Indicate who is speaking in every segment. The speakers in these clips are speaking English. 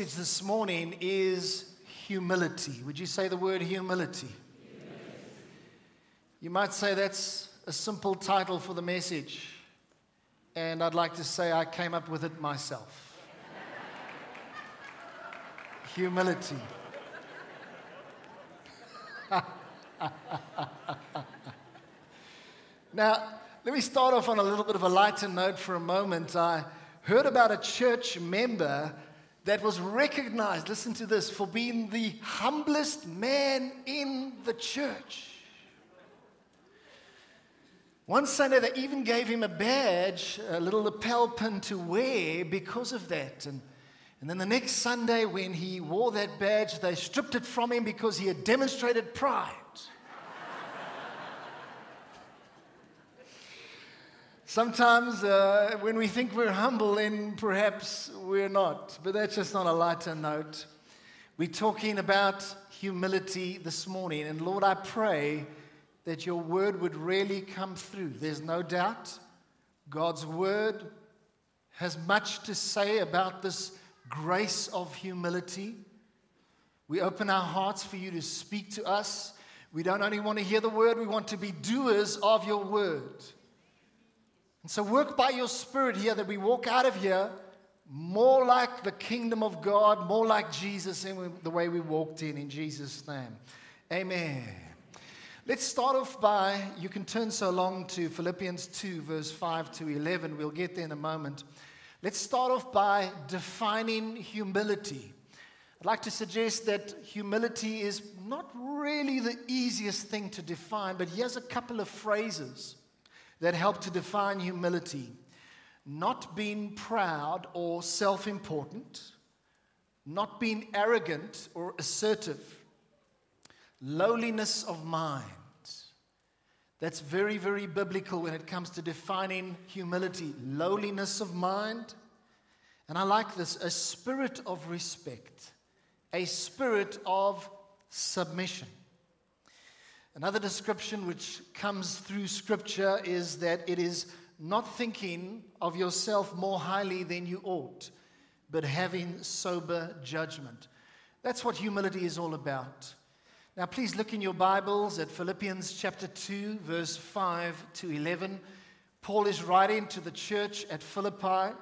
Speaker 1: message this morning is humility. Would you say the word humility? You might say that's a simple title for the message. And I'd like to say I came up with it myself. humility. now, let me start off on a little bit of a lighter note for a moment. I heard about a church member that was recognized, listen to this, for being the humblest man in the church. One Sunday, they even gave him a badge, a little lapel pin to wear because of that. And, and then the next Sunday, when he wore that badge, they stripped it from him because he had demonstrated pride. Sometimes uh, when we think we're humble, then perhaps we're not. But that's just on a lighter note. We're talking about humility this morning. And Lord, I pray that your word would really come through. There's no doubt God's word has much to say about this grace of humility. We open our hearts for you to speak to us. We don't only want to hear the word, we want to be doers of your word. And so, work by your spirit here that we walk out of here more like the kingdom of God, more like Jesus in the way we walked in, in Jesus' name. Amen. Let's start off by, you can turn so long to Philippians 2, verse 5 to 11. We'll get there in a moment. Let's start off by defining humility. I'd like to suggest that humility is not really the easiest thing to define, but here's a couple of phrases that help to define humility not being proud or self important, not being arrogant or assertive, lowliness of mind. That's very, very biblical when it comes to defining humility. Lowliness of mind. And I like this a spirit of respect, a spirit of submission. Another description which comes through Scripture is that it is not thinking of yourself more highly than you ought, but having sober judgment. That's what humility is all about. Now, please look in your Bibles at Philippians chapter 2, verse 5 to 11. Paul is writing to the church at Philippi,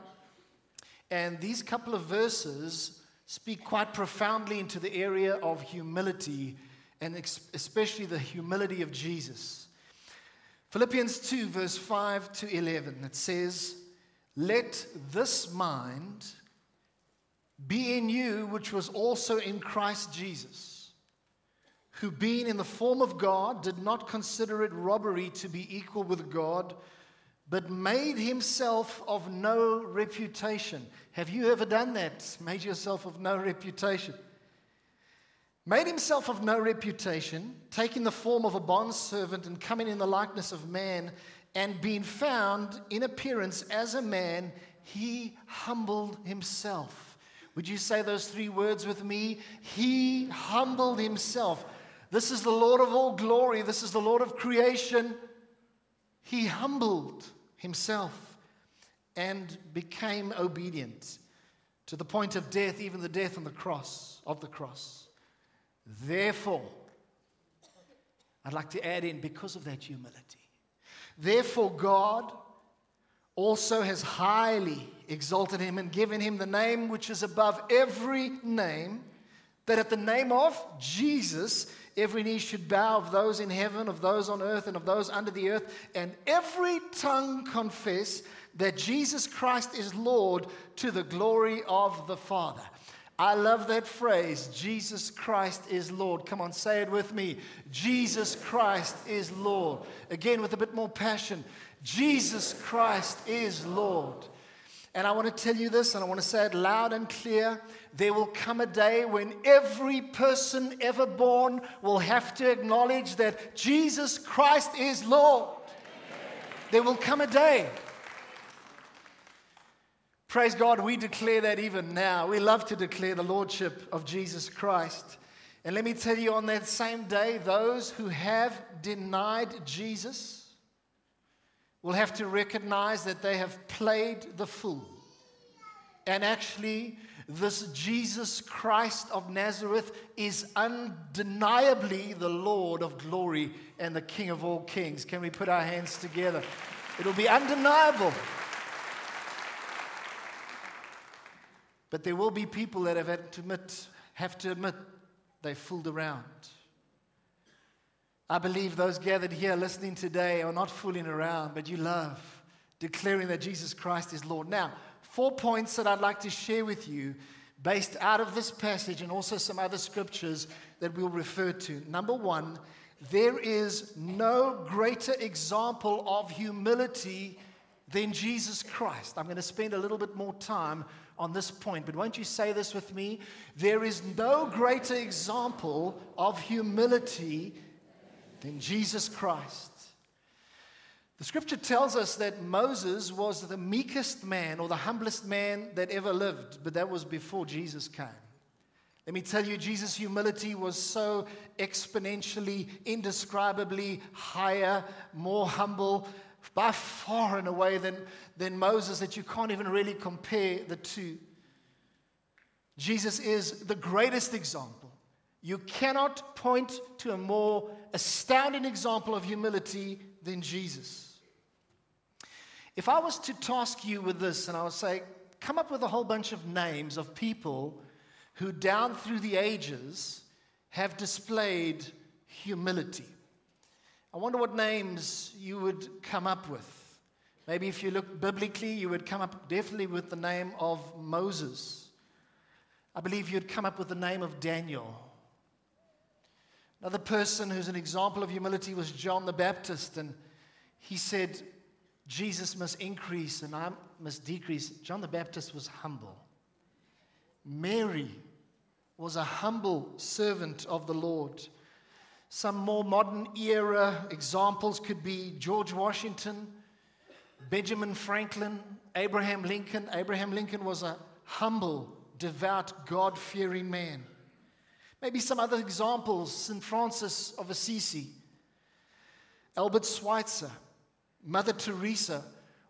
Speaker 1: and these couple of verses speak quite profoundly into the area of humility and especially the humility of Jesus. Philippians 2, verse 5 to 11, it says, Let this mind be in you, which was also in Christ Jesus, who, being in the form of God, did not consider it robbery to be equal with God, but made himself of no reputation. Have you ever done that? Made yourself of no reputation? Made himself of no reputation, taking the form of a bondservant and coming in the likeness of man, and being found in appearance as a man, he humbled himself. Would you say those three words with me? He humbled himself. This is the Lord of all glory. This is the Lord of creation. He humbled himself and became obedient to the point of death, even the death on the cross, of the cross. Therefore, I'd like to add in because of that humility. Therefore, God also has highly exalted him and given him the name which is above every name, that at the name of Jesus, every knee should bow of those in heaven, of those on earth, and of those under the earth, and every tongue confess that Jesus Christ is Lord to the glory of the Father. I love that phrase, Jesus Christ is Lord. Come on, say it with me. Jesus Christ is Lord. Again, with a bit more passion. Jesus Christ is Lord. And I want to tell you this, and I want to say it loud and clear. There will come a day when every person ever born will have to acknowledge that Jesus Christ is Lord. There will come a day. Praise God, we declare that even now. We love to declare the Lordship of Jesus Christ. And let me tell you, on that same day, those who have denied Jesus will have to recognize that they have played the fool and actually This Jesus Christ of Nazareth is undeniably the Lord of glory and the King of all kings. Can we put our hands together? It'll be undeniable. But there will be people that have had to admit, have to admit they fooled around. I believe those gathered here listening today are not fooling around, but you love declaring that Jesus Christ is Lord. Now, four points that I'd like to share with you based out of this passage and also some other scriptures that we'll refer to. Number one, there is no greater example of humility than Jesus Christ. I'm going to spend a little bit more time on this point, but won't you say this with me? There is no greater example of humility than Jesus Christ. The scripture tells us that Moses was the meekest man or the humblest man that ever lived, but that was before Jesus came. Let me tell you, Jesus' humility was so exponentially, indescribably higher, more humble, by far and away than, than Moses that you can't even really compare the two. Jesus is the greatest example. You cannot point to a more astounding example of humility than Jesus. If I was to task you with this and I would say, come up with a whole bunch of names of people who, down through the ages, have displayed humility. I wonder what names you would come up with. Maybe if you look biblically, you would come up definitely with the name of Moses. I believe you'd come up with the name of Daniel. Another person who's an example of humility was John the Baptist, and he said, Jesus must increase and I must decrease. John the Baptist was humble. Mary was a humble servant of the Lord. Some more modern era examples could be George Washington, Benjamin Franklin, Abraham Lincoln. Abraham Lincoln was a humble, devout, God fearing man. Maybe some other examples St. Francis of Assisi, Albert Schweitzer. Mother Teresa,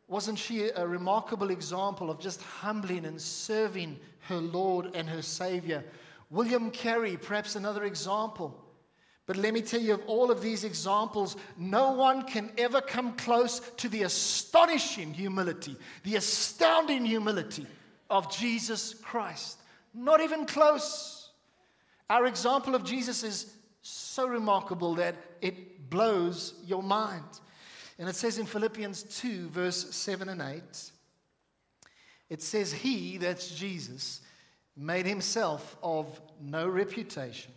Speaker 1: wasn't she a remarkable example of just humbling and serving her Lord and her Savior? William Carey, perhaps another example. But let me tell you, of all of these examples, no one can ever come close to the astonishing humility, the astounding humility of Jesus Christ. Not even close. Our example of Jesus is so remarkable that it blows your mind. And it says in Philippians 2, verse 7 and 8, it says, He, that's Jesus, made himself of no reputation,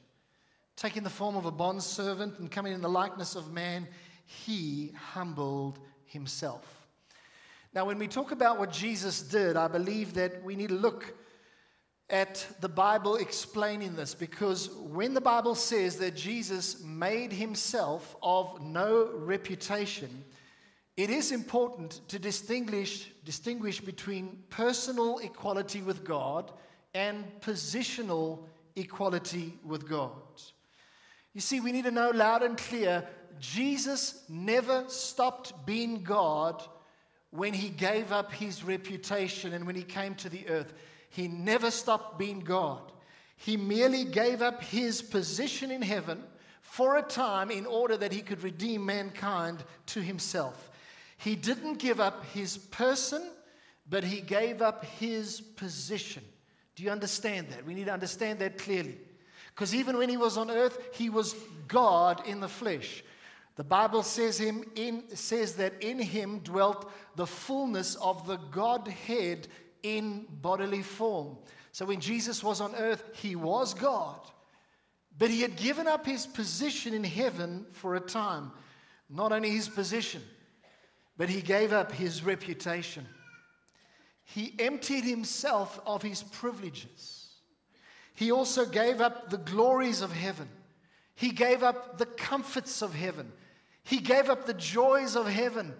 Speaker 1: taking the form of a bondservant and coming in the likeness of man, he humbled himself. Now, when we talk about what Jesus did, I believe that we need to look at the Bible explaining this because when the Bible says that Jesus made himself of no reputation, it is important to distinguish, distinguish between personal equality with God and positional equality with God. You see, we need to know loud and clear Jesus never stopped being God when he gave up his reputation and when he came to the earth. He never stopped being God. He merely gave up his position in heaven for a time in order that he could redeem mankind to himself. He didn't give up his person, but he gave up his position. Do you understand that? We need to understand that clearly. Because even when he was on earth, he was God in the flesh. The Bible says, him in, says that in him dwelt the fullness of the Godhead in bodily form. So when Jesus was on earth, he was God. But he had given up his position in heaven for a time. Not only his position, but he gave up his reputation. He emptied himself of his privileges. He also gave up the glories of heaven. He gave up the comforts of heaven. He gave up the joys of heaven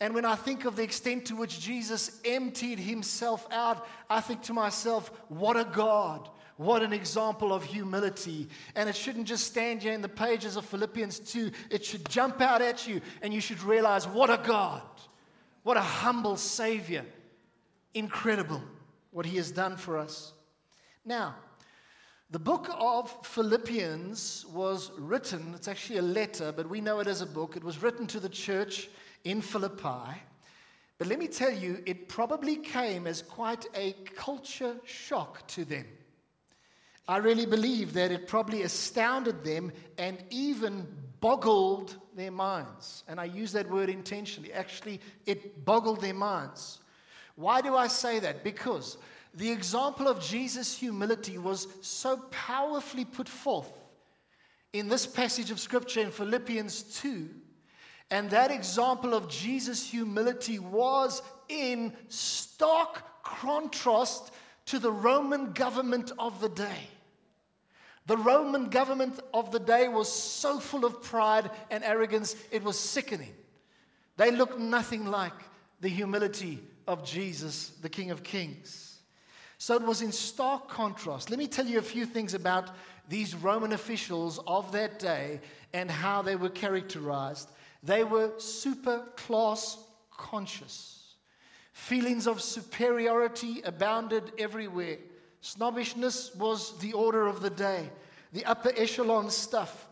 Speaker 1: and when I think of the extent to which Jesus emptied himself out, I think to myself, what a God. What an example of humility. And it shouldn't just stand here in the pages of Philippians 2. It should jump out at you, and you should realize, what a God. What a humble Savior. Incredible what He has done for us. Now, the book of Philippians was written, it's actually a letter, but we know it as a book. It was written to the church in Philippi. But let me tell you, it probably came as quite a culture shock to them. I really believe that it probably astounded them and even boggled their minds. And I use that word intentionally. Actually, it boggled their minds. Why do I say that? Because the example of Jesus' humility was so powerfully put forth in this passage of scripture in Philippians 2. And that example of Jesus' humility was in stark contrast to the Roman government of the day. The Roman government of the day was so full of pride and arrogance, it was sickening. They looked nothing like the humility of Jesus, the King of Kings. So it was in stark contrast. Let me tell you a few things about these Roman officials of that day and how they were characterized. They were super class conscious. Feelings of superiority abounded everywhere. Snobbishness was the order of the day, the upper echelon stuff.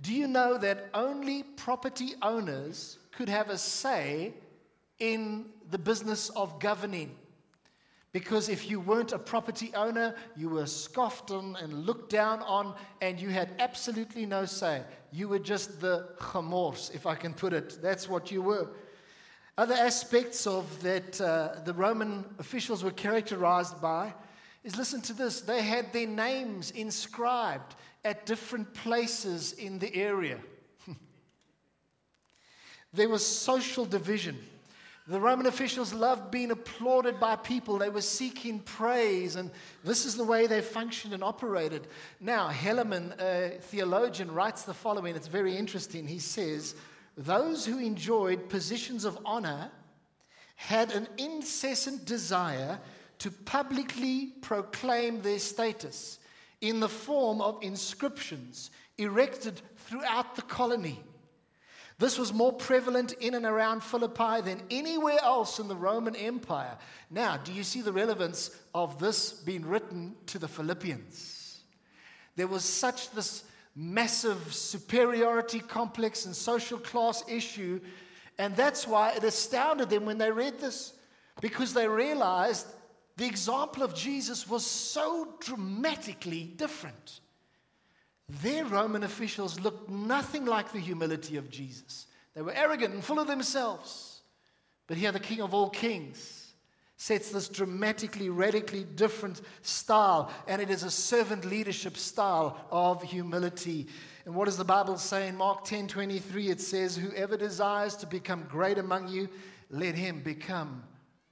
Speaker 1: Do you know that only property owners could have a say in the business of governing? Because if you weren't a property owner, you were scoffed on and looked down on, and you had absolutely no say. You were just the chamors, if I can put it. That's what you were. Other aspects of that uh, the Roman officials were characterized by is listen to this they had their names inscribed at different places in the area. there was social division. The Roman officials loved being applauded by people. They were seeking praise, and this is the way they functioned and operated. Now, Hellerman, a theologian, writes the following. It's very interesting. He says, Those who enjoyed positions of honor had an incessant desire to publicly proclaim their status in the form of inscriptions erected throughout the colony. This was more prevalent in and around Philippi than anywhere else in the Roman Empire. Now, do you see the relevance of this being written to the Philippians? There was such this massive superiority complex and social class issue, and that's why it astounded them when they read this, because they realized the example of Jesus was so dramatically different. Their Roman officials looked nothing like the humility of Jesus. They were arrogant and full of themselves. But here, the King of all kings sets this dramatically, radically different style, and it is a servant leadership style of humility. And what does the Bible say in Mark 10 23? It says, Whoever desires to become great among you, let him become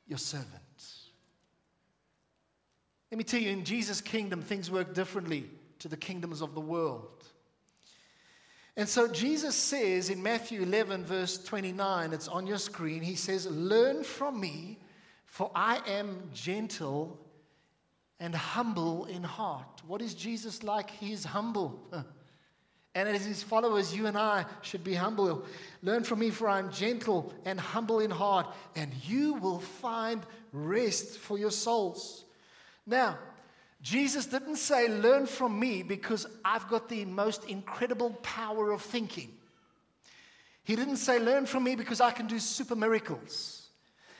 Speaker 1: your servant. Let me tell you, in Jesus' kingdom, things work differently to the kingdoms of the world. And so Jesus says in Matthew 11, verse 29, it's on your screen, he says, Learn from me, for I am gentle and humble in heart. What is Jesus like? He is humble. And as his followers, you and I should be humble. Learn from me, for I am gentle and humble in heart, and you will find rest for your souls. Now, Jesus didn't say, Learn from me because I've got the most incredible power of thinking. He didn't say, Learn from me because I can do super miracles.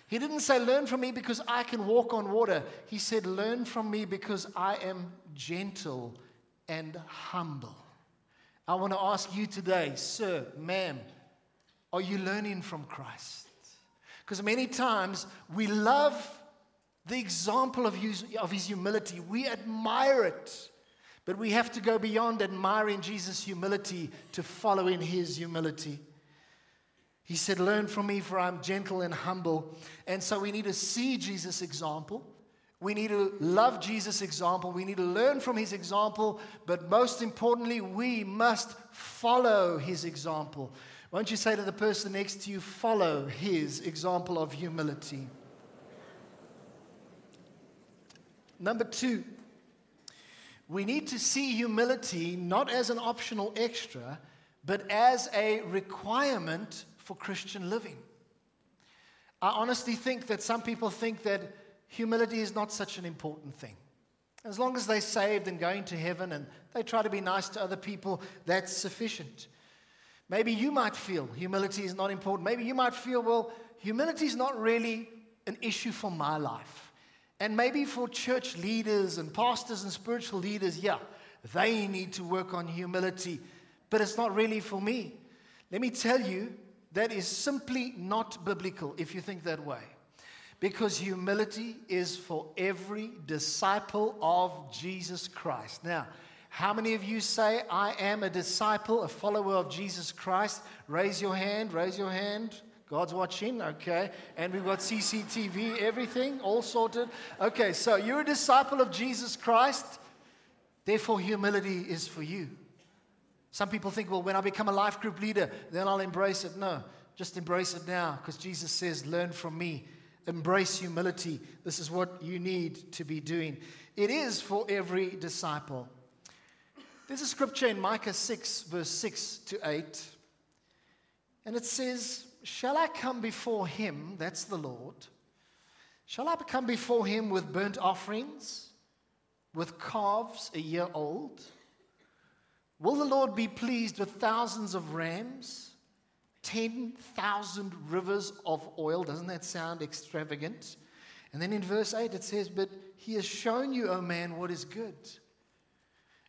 Speaker 1: He didn't say, Learn from me because I can walk on water. He said, Learn from me because I am gentle and humble. I want to ask you today, sir, ma'am, are you learning from Christ? Because many times we love the example of his, of his humility. We admire it, but we have to go beyond admiring Jesus' humility to follow in his humility. He said, Learn from me, for I'm gentle and humble. And so we need to see Jesus' example. We need to love Jesus' example. We need to learn from his example. But most importantly, we must follow his example. Won't you say to the person next to you, follow his example of humility? Number two, we need to see humility not as an optional extra, but as a requirement for Christian living. I honestly think that some people think that humility is not such an important thing. As long as they're saved and going to heaven and they try to be nice to other people, that's sufficient. Maybe you might feel humility is not important. Maybe you might feel, well, humility is not really an issue for my life. And maybe for church leaders and pastors and spiritual leaders, yeah, they need to work on humility, but it's not really for me. Let me tell you, that is simply not biblical if you think that way. Because humility is for every disciple of Jesus Christ. Now, how many of you say, I am a disciple, a follower of Jesus Christ? Raise your hand, raise your hand. God's watching, okay. And we've got CCTV, everything, all sorted. Okay, so you're a disciple of Jesus Christ, therefore, humility is for you. Some people think, well, when I become a life group leader, then I'll embrace it. No, just embrace it now because Jesus says, learn from me. Embrace humility. This is what you need to be doing. It is for every disciple. There's a scripture in Micah 6, verse 6 to 8, and it says, Shall I come before him, that's the Lord, shall I come before him with burnt offerings, with calves a year old? Will the Lord be pleased with thousands of rams, 10,000 rivers of oil? Doesn't that sound extravagant? And then in verse 8 it says, But he has shown you, O man, what is good.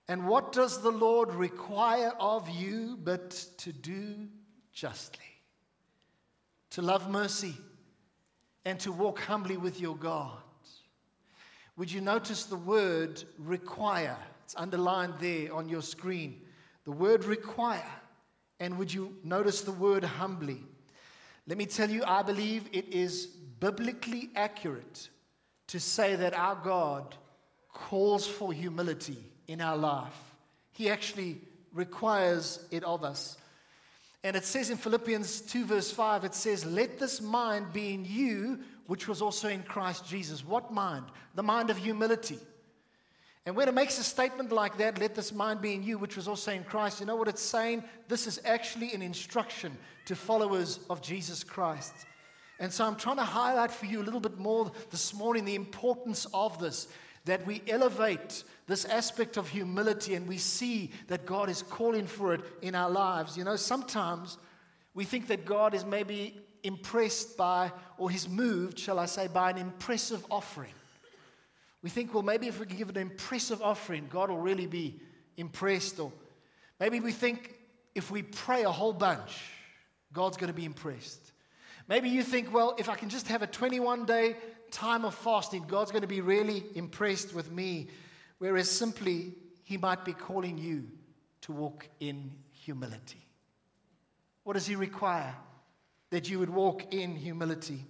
Speaker 1: And what does the Lord require of you but to do justly? To love mercy, and to walk humbly with your God. Would you notice the word require? It's underlined there on your screen. The word require. And would you notice the word humbly? Let me tell you, I believe it is biblically accurate to say that our God calls for humility in our life. He actually requires it of us. And it says in Philippians 2, verse 5, it says, Let this mind be in you, which was also in Christ Jesus. What mind? The mind of humility. And when it makes a statement like that, let this mind be in you, which was also in Christ, you know what it's saying? This is actually an instruction to followers of Jesus Christ. And so I'm trying to highlight for you a little bit more this morning the importance of this that we elevate this aspect of humility and we see that God is calling for it in our lives. You know, sometimes we think that God is maybe impressed by, or he's moved, shall I say, by an impressive offering. We think, well, maybe if we give an impressive offering, God will really be impressed. Or maybe we think if we pray a whole bunch, God's going to be impressed. Maybe you think, well, if I can just have a 21 day time of fasting, God's going to be really impressed with me. Whereas simply, He might be calling you to walk in humility. What does He require? That you would walk in humility.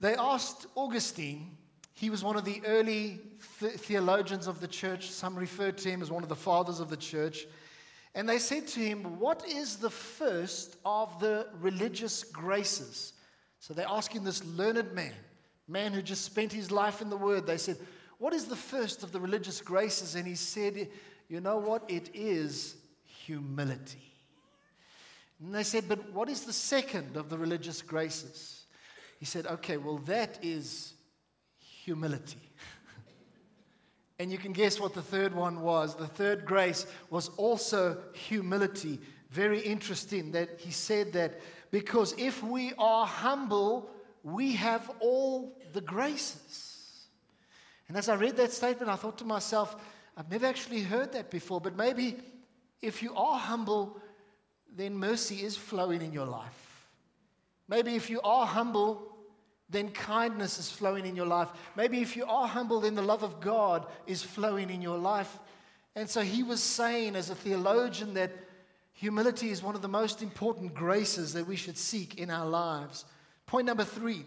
Speaker 1: They asked Augustine, he was one of the early th- theologians of the church. Some referred to him as one of the fathers of the church. And they said to him, What is the first of the religious graces? So they're asking this learned man man who just spent his life in the Word. They said, What is the first of the religious graces? And he said, You know what? It is humility. And they said, But what is the second of the religious graces? He said, Okay, well, that is humility. and you can guess what the third one was. The third grace was also humility. Very interesting that he said that because if we are humble, we have all the graces. And as I read that statement, I thought to myself, I've never actually heard that before, but maybe if you are humble, then mercy is flowing in your life. Maybe if you are humble, then kindness is flowing in your life. Maybe if you are humble, then the love of God is flowing in your life. And so he was saying, as a theologian, that humility is one of the most important graces that we should seek in our lives. Point number three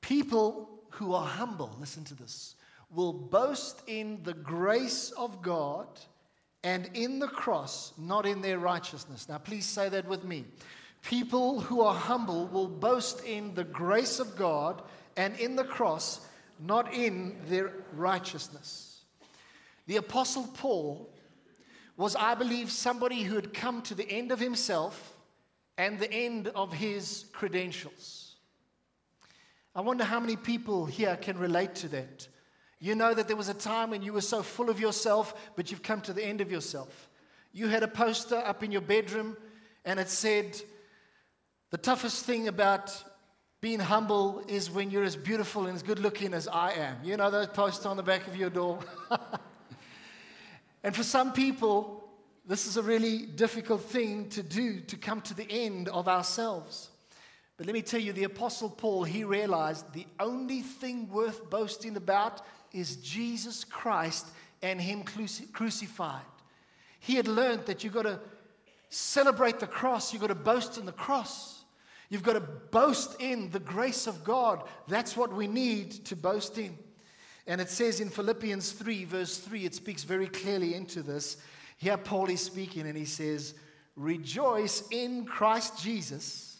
Speaker 1: people who are humble, listen to this, will boast in the grace of God and in the cross, not in their righteousness. Now, please say that with me. People who are humble will boast in the grace of God and in the cross, not in their righteousness. The Apostle Paul was, I believe, somebody who had come to the end of himself and the end of his credentials. I wonder how many people here can relate to that. You know that there was a time when you were so full of yourself, but you've come to the end of yourself. You had a poster up in your bedroom, and it said, The toughest thing about being humble is when you're as beautiful and as good looking as I am. You know those posters on the back of your door? and for some people, this is a really difficult thing to do to come to the end of ourselves. But let me tell you, the Apostle Paul, he realized the only thing worth boasting about is Jesus Christ and Him crucified. He had learned that you've got to celebrate the cross, you've got to boast in the cross. You've got to boast in the grace of God. That's what we need to boast in. And it says in Philippians 3, verse 3, it speaks very clearly into this. Here, Paul is speaking, and he says, Rejoice in Christ Jesus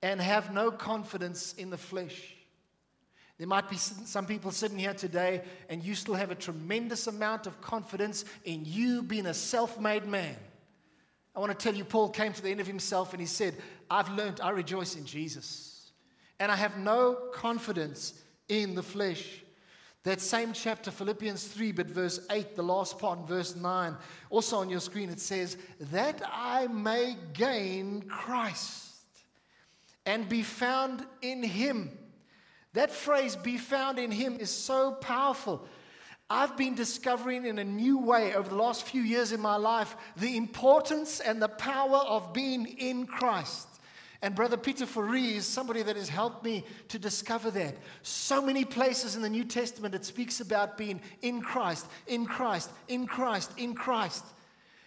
Speaker 1: and have no confidence in the flesh. There might be some people sitting here today, and you still have a tremendous amount of confidence in you being a self made man. I want to tell you, Paul came to the end of himself and he said, I've learned, I rejoice in Jesus. And I have no confidence in the flesh. That same chapter, Philippians 3, but verse 8, the last part, verse 9, also on your screen, it says, That I may gain Christ and be found in him that phrase, be found in him, is so powerful. I've been discovering in a new way over the last few years in my life the importance and the power of being in Christ. And Brother Peter Fourie is somebody that has helped me to discover that. So many places in the New Testament it speaks about being in Christ, in Christ, in Christ, in Christ.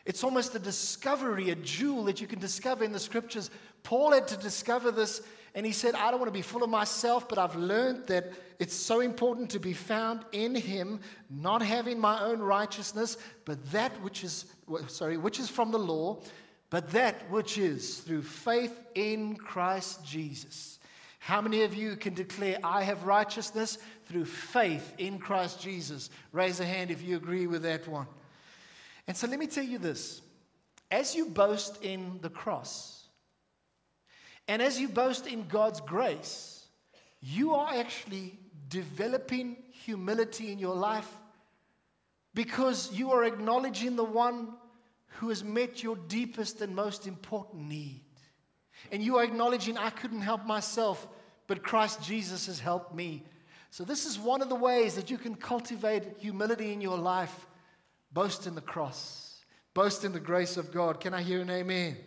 Speaker 1: It's almost a discovery, a jewel that you can discover in the scriptures. Paul had to discover this and he said, I don't want to be full of myself, but I've learned that it's so important to be found in him, not having my own righteousness, but that which is, sorry, which is from the law, but that which is through faith in Christ Jesus. How many of you can declare, I have righteousness through faith in Christ Jesus? Raise a hand if you agree with that one. And so let me tell you this as you boast in the cross, and as you boast in God's grace, you are actually developing humility in your life because you are acknowledging the one who has met your deepest and most important need. And you are acknowledging, I couldn't help myself, but Christ Jesus has helped me. So, this is one of the ways that you can cultivate humility in your life. Boast in the cross, boast in the grace of God. Can I hear an amen? amen.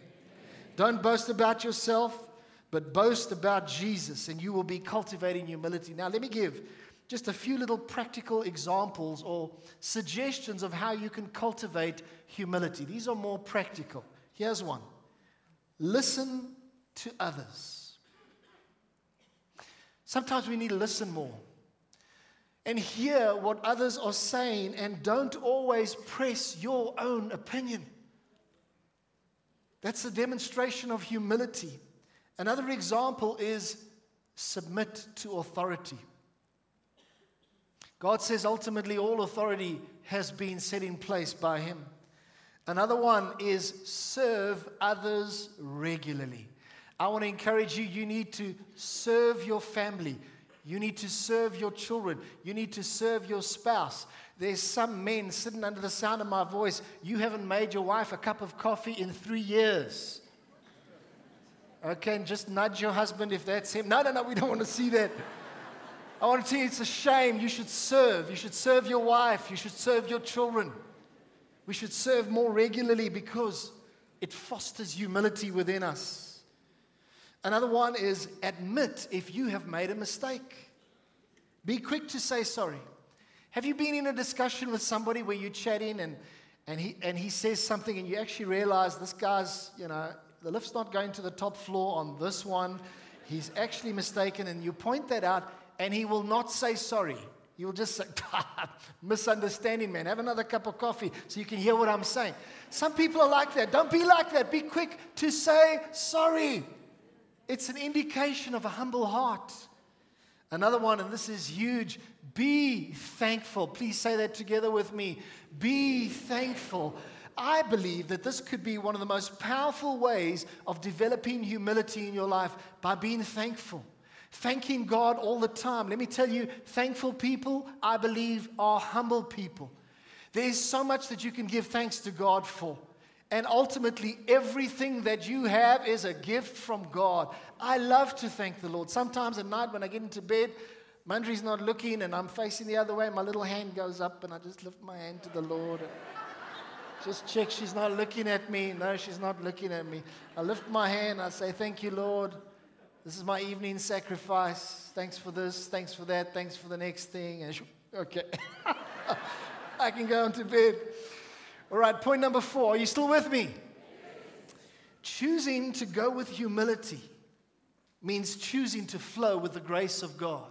Speaker 1: Don't boast about yourself but boast about Jesus, and you will be cultivating humility. Now, let me give just a few little practical examples or suggestions of how you can cultivate humility. These are more practical. Here's one listen to others. Sometimes we need to listen more and hear what others are saying and don't always press your own opinion. That's a demonstration of humility. Another example is submit to authority. God says ultimately all authority has been set in place by Him. Another one is serve others regularly. I want to encourage you, you need to serve your family. You need to serve your children. You need to serve your spouse. There's some men sitting under the sound of my voice. You haven't made your wife a cup of coffee in three years. Okay, and just nudge your husband if that's him. No, no, no, we don't want to see that. I want to tell you it's a shame. You should serve. You should serve your wife. You should serve your children. We should serve more regularly because it fosters humility within us. Another one is admit if you have made a mistake. Be quick to say sorry. Have you been in a discussion with somebody where you're chatting and, and, he, and he says something and you actually realize this guy's, you know, the lift's not going to the top floor on this one. He's actually mistaken. And you point that out, and he will not say sorry. He will just say, misunderstanding, man. Have another cup of coffee so you can hear what I'm saying. Some people are like that. Don't be like that. Be quick to say sorry. It's an indication of a humble heart. Another one, and this is huge be thankful. Please say that together with me. Be thankful. I believe that this could be one of the most powerful ways of developing humility in your life by being thankful. Thanking God all the time. Let me tell you, thankful people, I believe, are humble people. There's so much that you can give thanks to God for. And ultimately, everything that you have is a gift from God. I love to thank the Lord. Sometimes at night when I get into bed, Mandri's not looking and I'm facing the other way, my little hand goes up and I just lift my hand to the Lord. Just check she's not looking at me. No, she's not looking at me. I lift my hand, I say, Thank you, Lord. This is my evening sacrifice. Thanks for this, thanks for that, thanks for the next thing. And okay. I can go into bed. All right, point number four. Are you still with me? Choosing to go with humility means choosing to flow with the grace of God.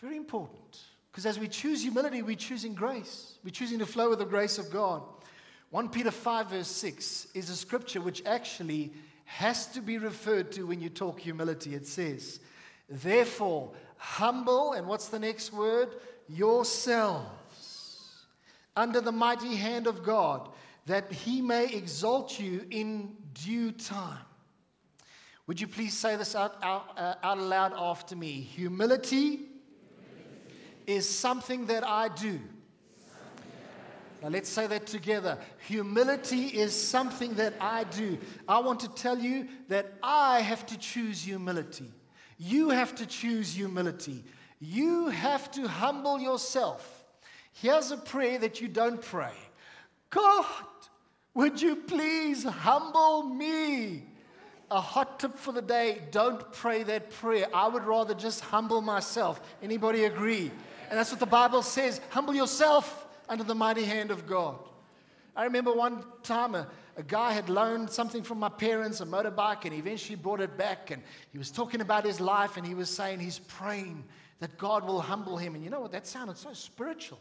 Speaker 1: Very important. Because as we choose humility, we're choosing grace. We're choosing to flow with the grace of God. 1 Peter 5, verse 6 is a scripture which actually has to be referred to when you talk humility. It says, Therefore, humble, and what's the next word? Yourselves under the mighty hand of God, that he may exalt you in due time. Would you please say this out, out, uh, out loud after me? Humility is something that I do. Now let's say that together. Humility is something that I do. I want to tell you that I have to choose humility. You have to choose humility. You have to humble yourself. Here's a prayer that you don't pray God, would you please humble me? A hot tip for the day don't pray that prayer. I would rather just humble myself. Anybody agree? And that's what the Bible says humble yourself under the mighty hand of God. I remember one time a, a guy had loaned something from my parents, a motorbike, and he eventually brought it back. And he was talking about his life, and he was saying he's praying that God will humble him. And you know what? That sounded so spiritual.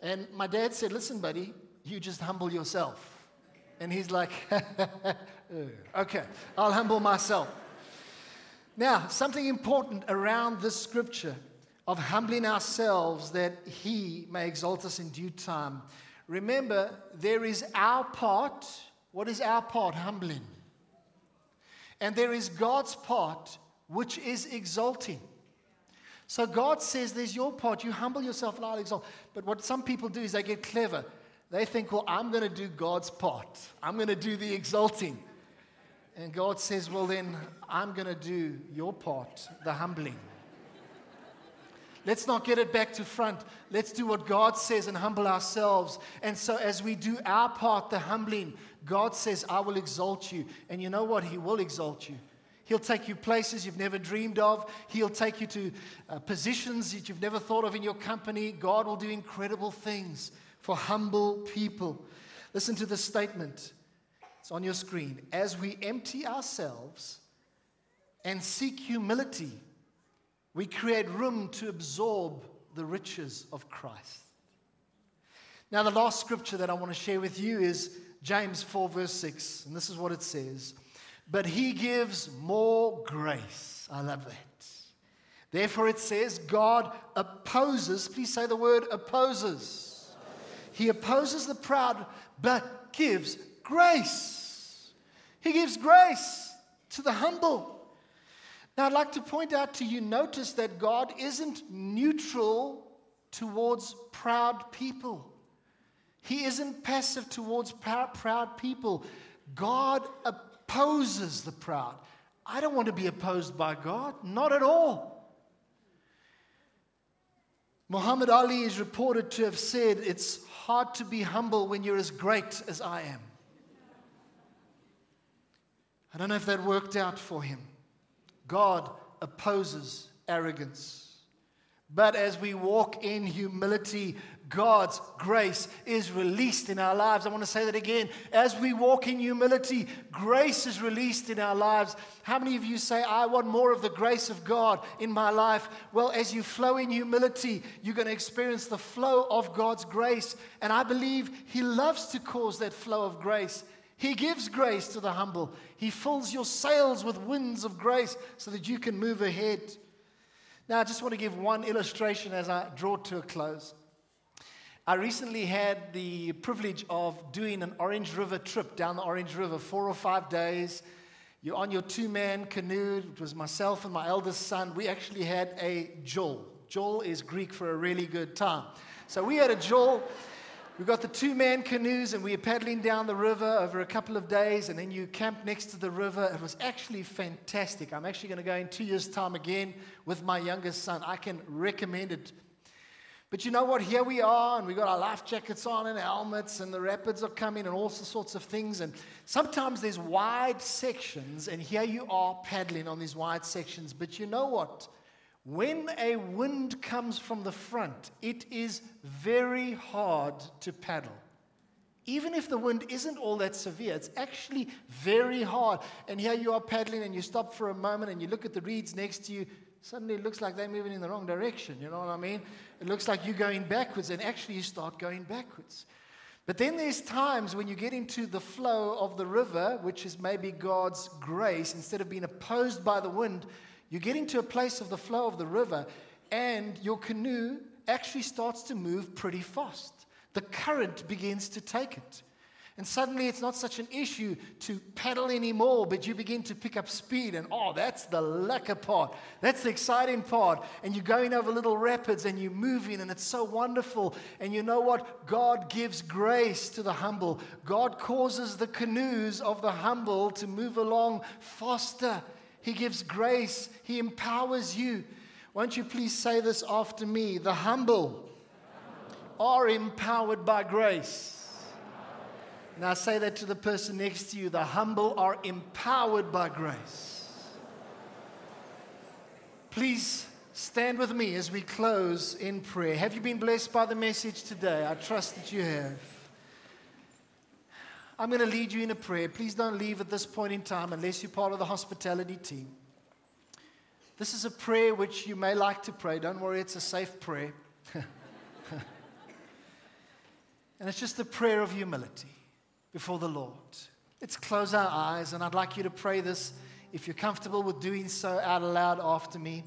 Speaker 1: And my dad said, Listen, buddy, you just humble yourself. And he's like, uh, Okay, I'll humble myself. Now, something important around this scripture of humbling ourselves that He may exalt us in due time. Remember, there is our part. What is our part? Humbling. And there is God's part, which is exalting. So God says, There's your part. You humble yourself and I'll exalt. But what some people do is they get clever. They think, Well, I'm going to do God's part, I'm going to do the exalting. And God says, Well, then I'm going to do your part, the humbling. Let's not get it back to front. Let's do what God says and humble ourselves. And so, as we do our part, the humbling, God says, I will exalt you. And you know what? He will exalt you. He'll take you places you've never dreamed of. He'll take you to uh, positions that you've never thought of in your company. God will do incredible things for humble people. Listen to this statement. It's on your screen. As we empty ourselves and seek humility, we create room to absorb the riches of Christ. Now, the last scripture that I want to share with you is James 4, verse 6. And this is what it says But he gives more grace. I love that. Therefore, it says, God opposes, please say the word opposes. He opposes the proud, but gives grace. He gives grace to the humble. Now, I'd like to point out to you notice that God isn't neutral towards proud people. He isn't passive towards proud people. God opposes the proud. I don't want to be opposed by God, not at all. Muhammad Ali is reported to have said, It's hard to be humble when you're as great as I am. I don't know if that worked out for him. God opposes arrogance. But as we walk in humility, God's grace is released in our lives. I want to say that again. As we walk in humility, grace is released in our lives. How many of you say, I want more of the grace of God in my life? Well, as you flow in humility, you're going to experience the flow of God's grace. And I believe He loves to cause that flow of grace he gives grace to the humble. He fills your sails with winds of grace so that you can move ahead. Now, I just want to give one illustration as I draw to a close. I recently had the privilege of doing an Orange River trip down the Orange River, four or five days. You're on your two man canoe. It was myself and my eldest son. We actually had a jol. Jol is Greek for a really good time. So we had a jol. We got the two man canoes and we were paddling down the river over a couple of days, and then you camp next to the river. It was actually fantastic. I'm actually going to go in two years' time again with my youngest son. I can recommend it but you know what? Here we are, and we got our life jackets on and helmets, and the rapids are coming, and all sorts of things. And sometimes there's wide sections, and here you are paddling on these wide sections. But you know what? When a wind comes from the front, it is very hard to paddle. Even if the wind isn't all that severe, it's actually very hard. And here you are paddling, and you stop for a moment, and you look at the reeds next to you. Suddenly, it looks like they're moving in the wrong direction. You know what I mean? It looks like you're going backwards, and actually, you start going backwards. But then there's times when you get into the flow of the river, which is maybe God's grace, instead of being opposed by the wind, you get into a place of the flow of the river, and your canoe actually starts to move pretty fast. The current begins to take it. And suddenly it's not such an issue to paddle anymore, but you begin to pick up speed. And oh, that's the lekker part. That's the exciting part. And you're going over little rapids and you're moving, and it's so wonderful. And you know what? God gives grace to the humble. God causes the canoes of the humble to move along faster. He gives grace, He empowers you. Won't you please say this after me? The humble are empowered by grace. Now say that to the person next to you. The humble are empowered by grace. Please stand with me as we close in prayer. Have you been blessed by the message today? I trust that you have. I'm going to lead you in a prayer. Please don't leave at this point in time unless you're part of the hospitality team. This is a prayer which you may like to pray. Don't worry, it's a safe prayer. and it's just a prayer of humility before the Lord. Let's close our eyes, and I'd like you to pray this if you're comfortable with doing so out loud after me.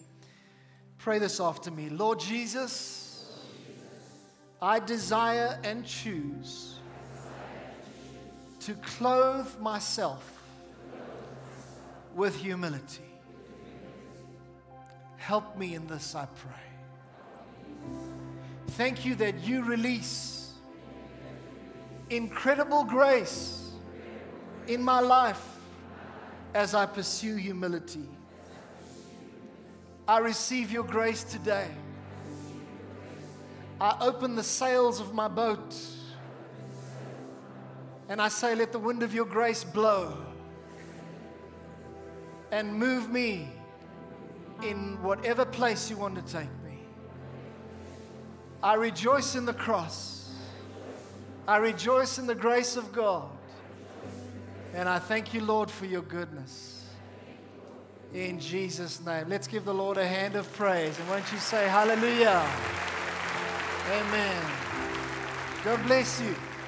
Speaker 1: Pray this after me. Lord Jesus, I desire and choose to clothe myself with humility. Help me in this, I pray. Thank you that you release incredible grace in my life as I pursue humility. I receive your grace today. I open the sails of my boat and I say, Let the wind of your grace blow and move me in whatever place you want to take me. I rejoice in the cross. I rejoice in the grace of God. And I thank you, Lord, for your goodness. In Jesus' name. Let's give the Lord a hand of praise. And won't you say hallelujah? Amen. God bless you.